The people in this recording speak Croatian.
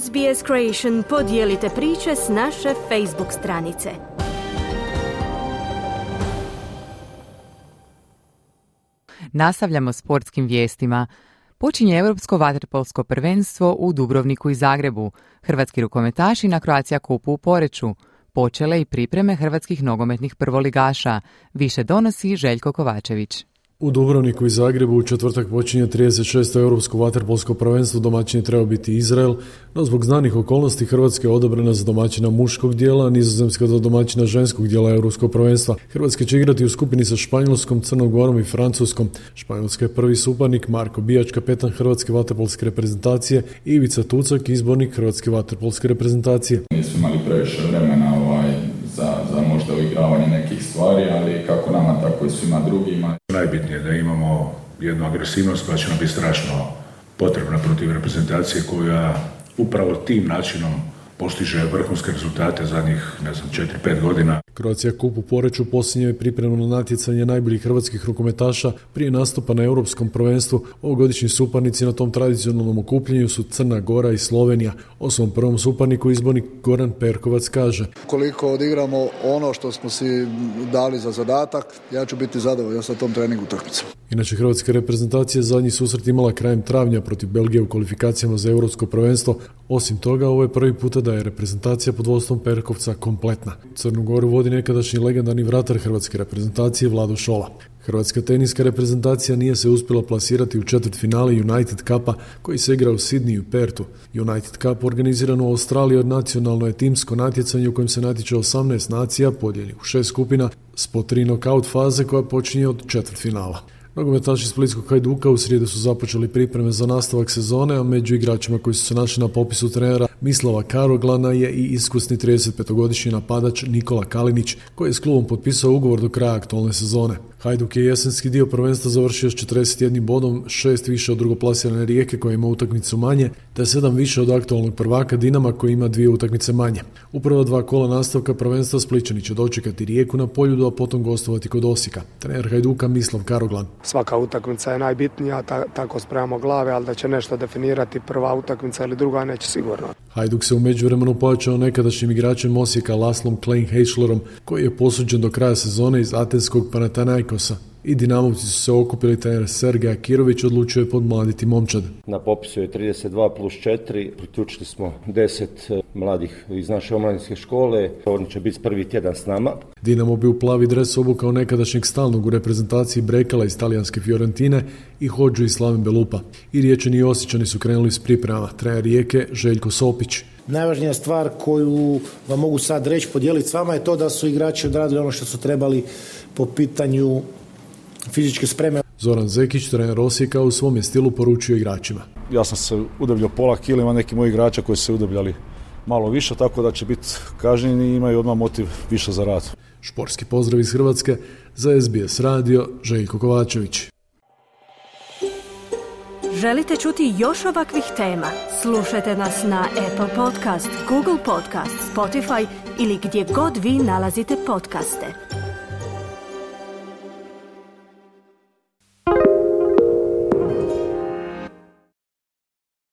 SBS Creation podijelite priče s naše Facebook stranice. Nastavljamo sportskim vijestima. Počinje Europsko vaterpolsko prvenstvo u Dubrovniku i Zagrebu. Hrvatski rukometaši na Croatia kupu u Poreću. Počele i pripreme hrvatskih nogometnih prvoligaša. Više donosi Željko Kovačević. U Dubrovniku i Zagrebu u četvrtak počinje 36. europsko vaterpolsko prvenstvo, domaćin je trebao biti Izrael, no zbog znanih okolnosti Hrvatska je odobrena za domaćina muškog dijela, nizozemska za domaćina ženskog dijela europskog prvenstva. Hrvatska će igrati u skupini sa Španjolskom, Crnom Gorom i Francuskom. Španjolska je prvi suparnik, Marko Bijač, kapetan Hrvatske vaterpolske reprezentacije Ivica Tucak, izbornik Hrvatske vaterpolske reprezentacije. Nismo imali previše vremena ovaj, za, za možda uigravanje nekih stvari, ali kako nama, tako i svima drugima. Najbitnije je da imamo jednu agresivnost koja će nam biti strašno potrebna protiv reprezentacije koja upravo tim načinom postiže vrhunske rezultate zadnjih, ne znam, 4-5 godina. Croatia Kup u Poreću posljednje je pripremno natjecanje najboljih hrvatskih rukometaša prije nastupa na europskom prvenstvu. Ovogodišnji suparnici na tom tradicionalnom okupljenju su Crna Gora i Slovenija. O svom prvom suparniku izbornik Goran Perkovac kaže. Koliko odigramo ono što smo si dali za zadatak, ja ću biti zadovoljan sa tom treningu utakmicom. Inače, hrvatska reprezentacija zadnji susret imala krajem travnja protiv Belgije u kvalifikacijama za europsko prvenstvo. Osim toga, ovo je prvi puta da je reprezentacija pod vodstvom Perkovca kompletna. Crnu Goru vodi nekadašnji legendarni vratar hrvatske reprezentacije Vlado Šola. Hrvatska teniska reprezentacija nije se uspjela plasirati u četvrt finale United Cupa koji se igra u Sydney u Pertu. United Cup organiziran u Australiji od nacionalno je timsko natjecanje u kojem se natječe 18 nacija podijeljenih u šest skupina s po tri knockout faze koja počinje od četvrt finala. Nogometaši Splitskog Hajduka u srijedu su započeli pripreme za nastavak sezone, a među igračima koji su se našli na popisu trenera Mislava Karoglana je i iskusni 35-godišnji napadač Nikola Kalinić, koji je s klubom potpisao ugovor do kraja aktualne sezone. Hajduk je jesenski dio prvenstva završio s 41 bodom, šest više od drugoplasirane Rijeke koja ima utakmicu manje, te sedam više od aktualnog prvaka Dinama koji ima dvije utakmice manje. U dva kola nastavka prvenstva Spličani će dočekati Rijeku na poljudu, a potom gostovati kod Osika. Trener Hajduka Mislav Karoglan. Svaka utakmica je najbitnija, tako spremamo glave, ali da će nešto definirati prva utakmica ili druga neće sigurno. Hajduk se u međuvremenu pojačao nekadašnjim igračem Osijeka Laslom Klein Heischlerom, koji je posuđen do kraja sezone iz atenskog Panathinaikosa i Dinamovci su se okupili, trener Sergej Akirović odlučio je podmladiti momčad. Na popisu je 32 plus 4, priključili smo 10 e, mladih iz naše omladinske škole, oni će biti prvi tjedan s nama. Dinamo bi u plavi dres obukao nekadašnjeg stalnog u reprezentaciji Brekala iz talijanske Fiorentine i Hođu iz Slaven Belupa. I riječani i osjećani su krenuli s pripremama, trener Rijeke Željko Sopić. Najvažnija stvar koju vam mogu sad reći, podijeliti s vama je to da su igrači odradili ono što su trebali po pitanju fizičke spreme. Zoran Zekić, trener Osijeka, u svom je stilu poručio igračima. Ja sam se udavljao pola kilima, neki moji igrača koji su se udavljali malo više, tako da će biti kažnjeni i imaju odmah motiv više za rad. Šporski pozdrav iz Hrvatske za SBS radio Željko Kovačević. Želite čuti još ovakvih tema? Slušajte nas na Apple Podcast, Google Podcast, Spotify ili gdje god vi nalazite podcaste.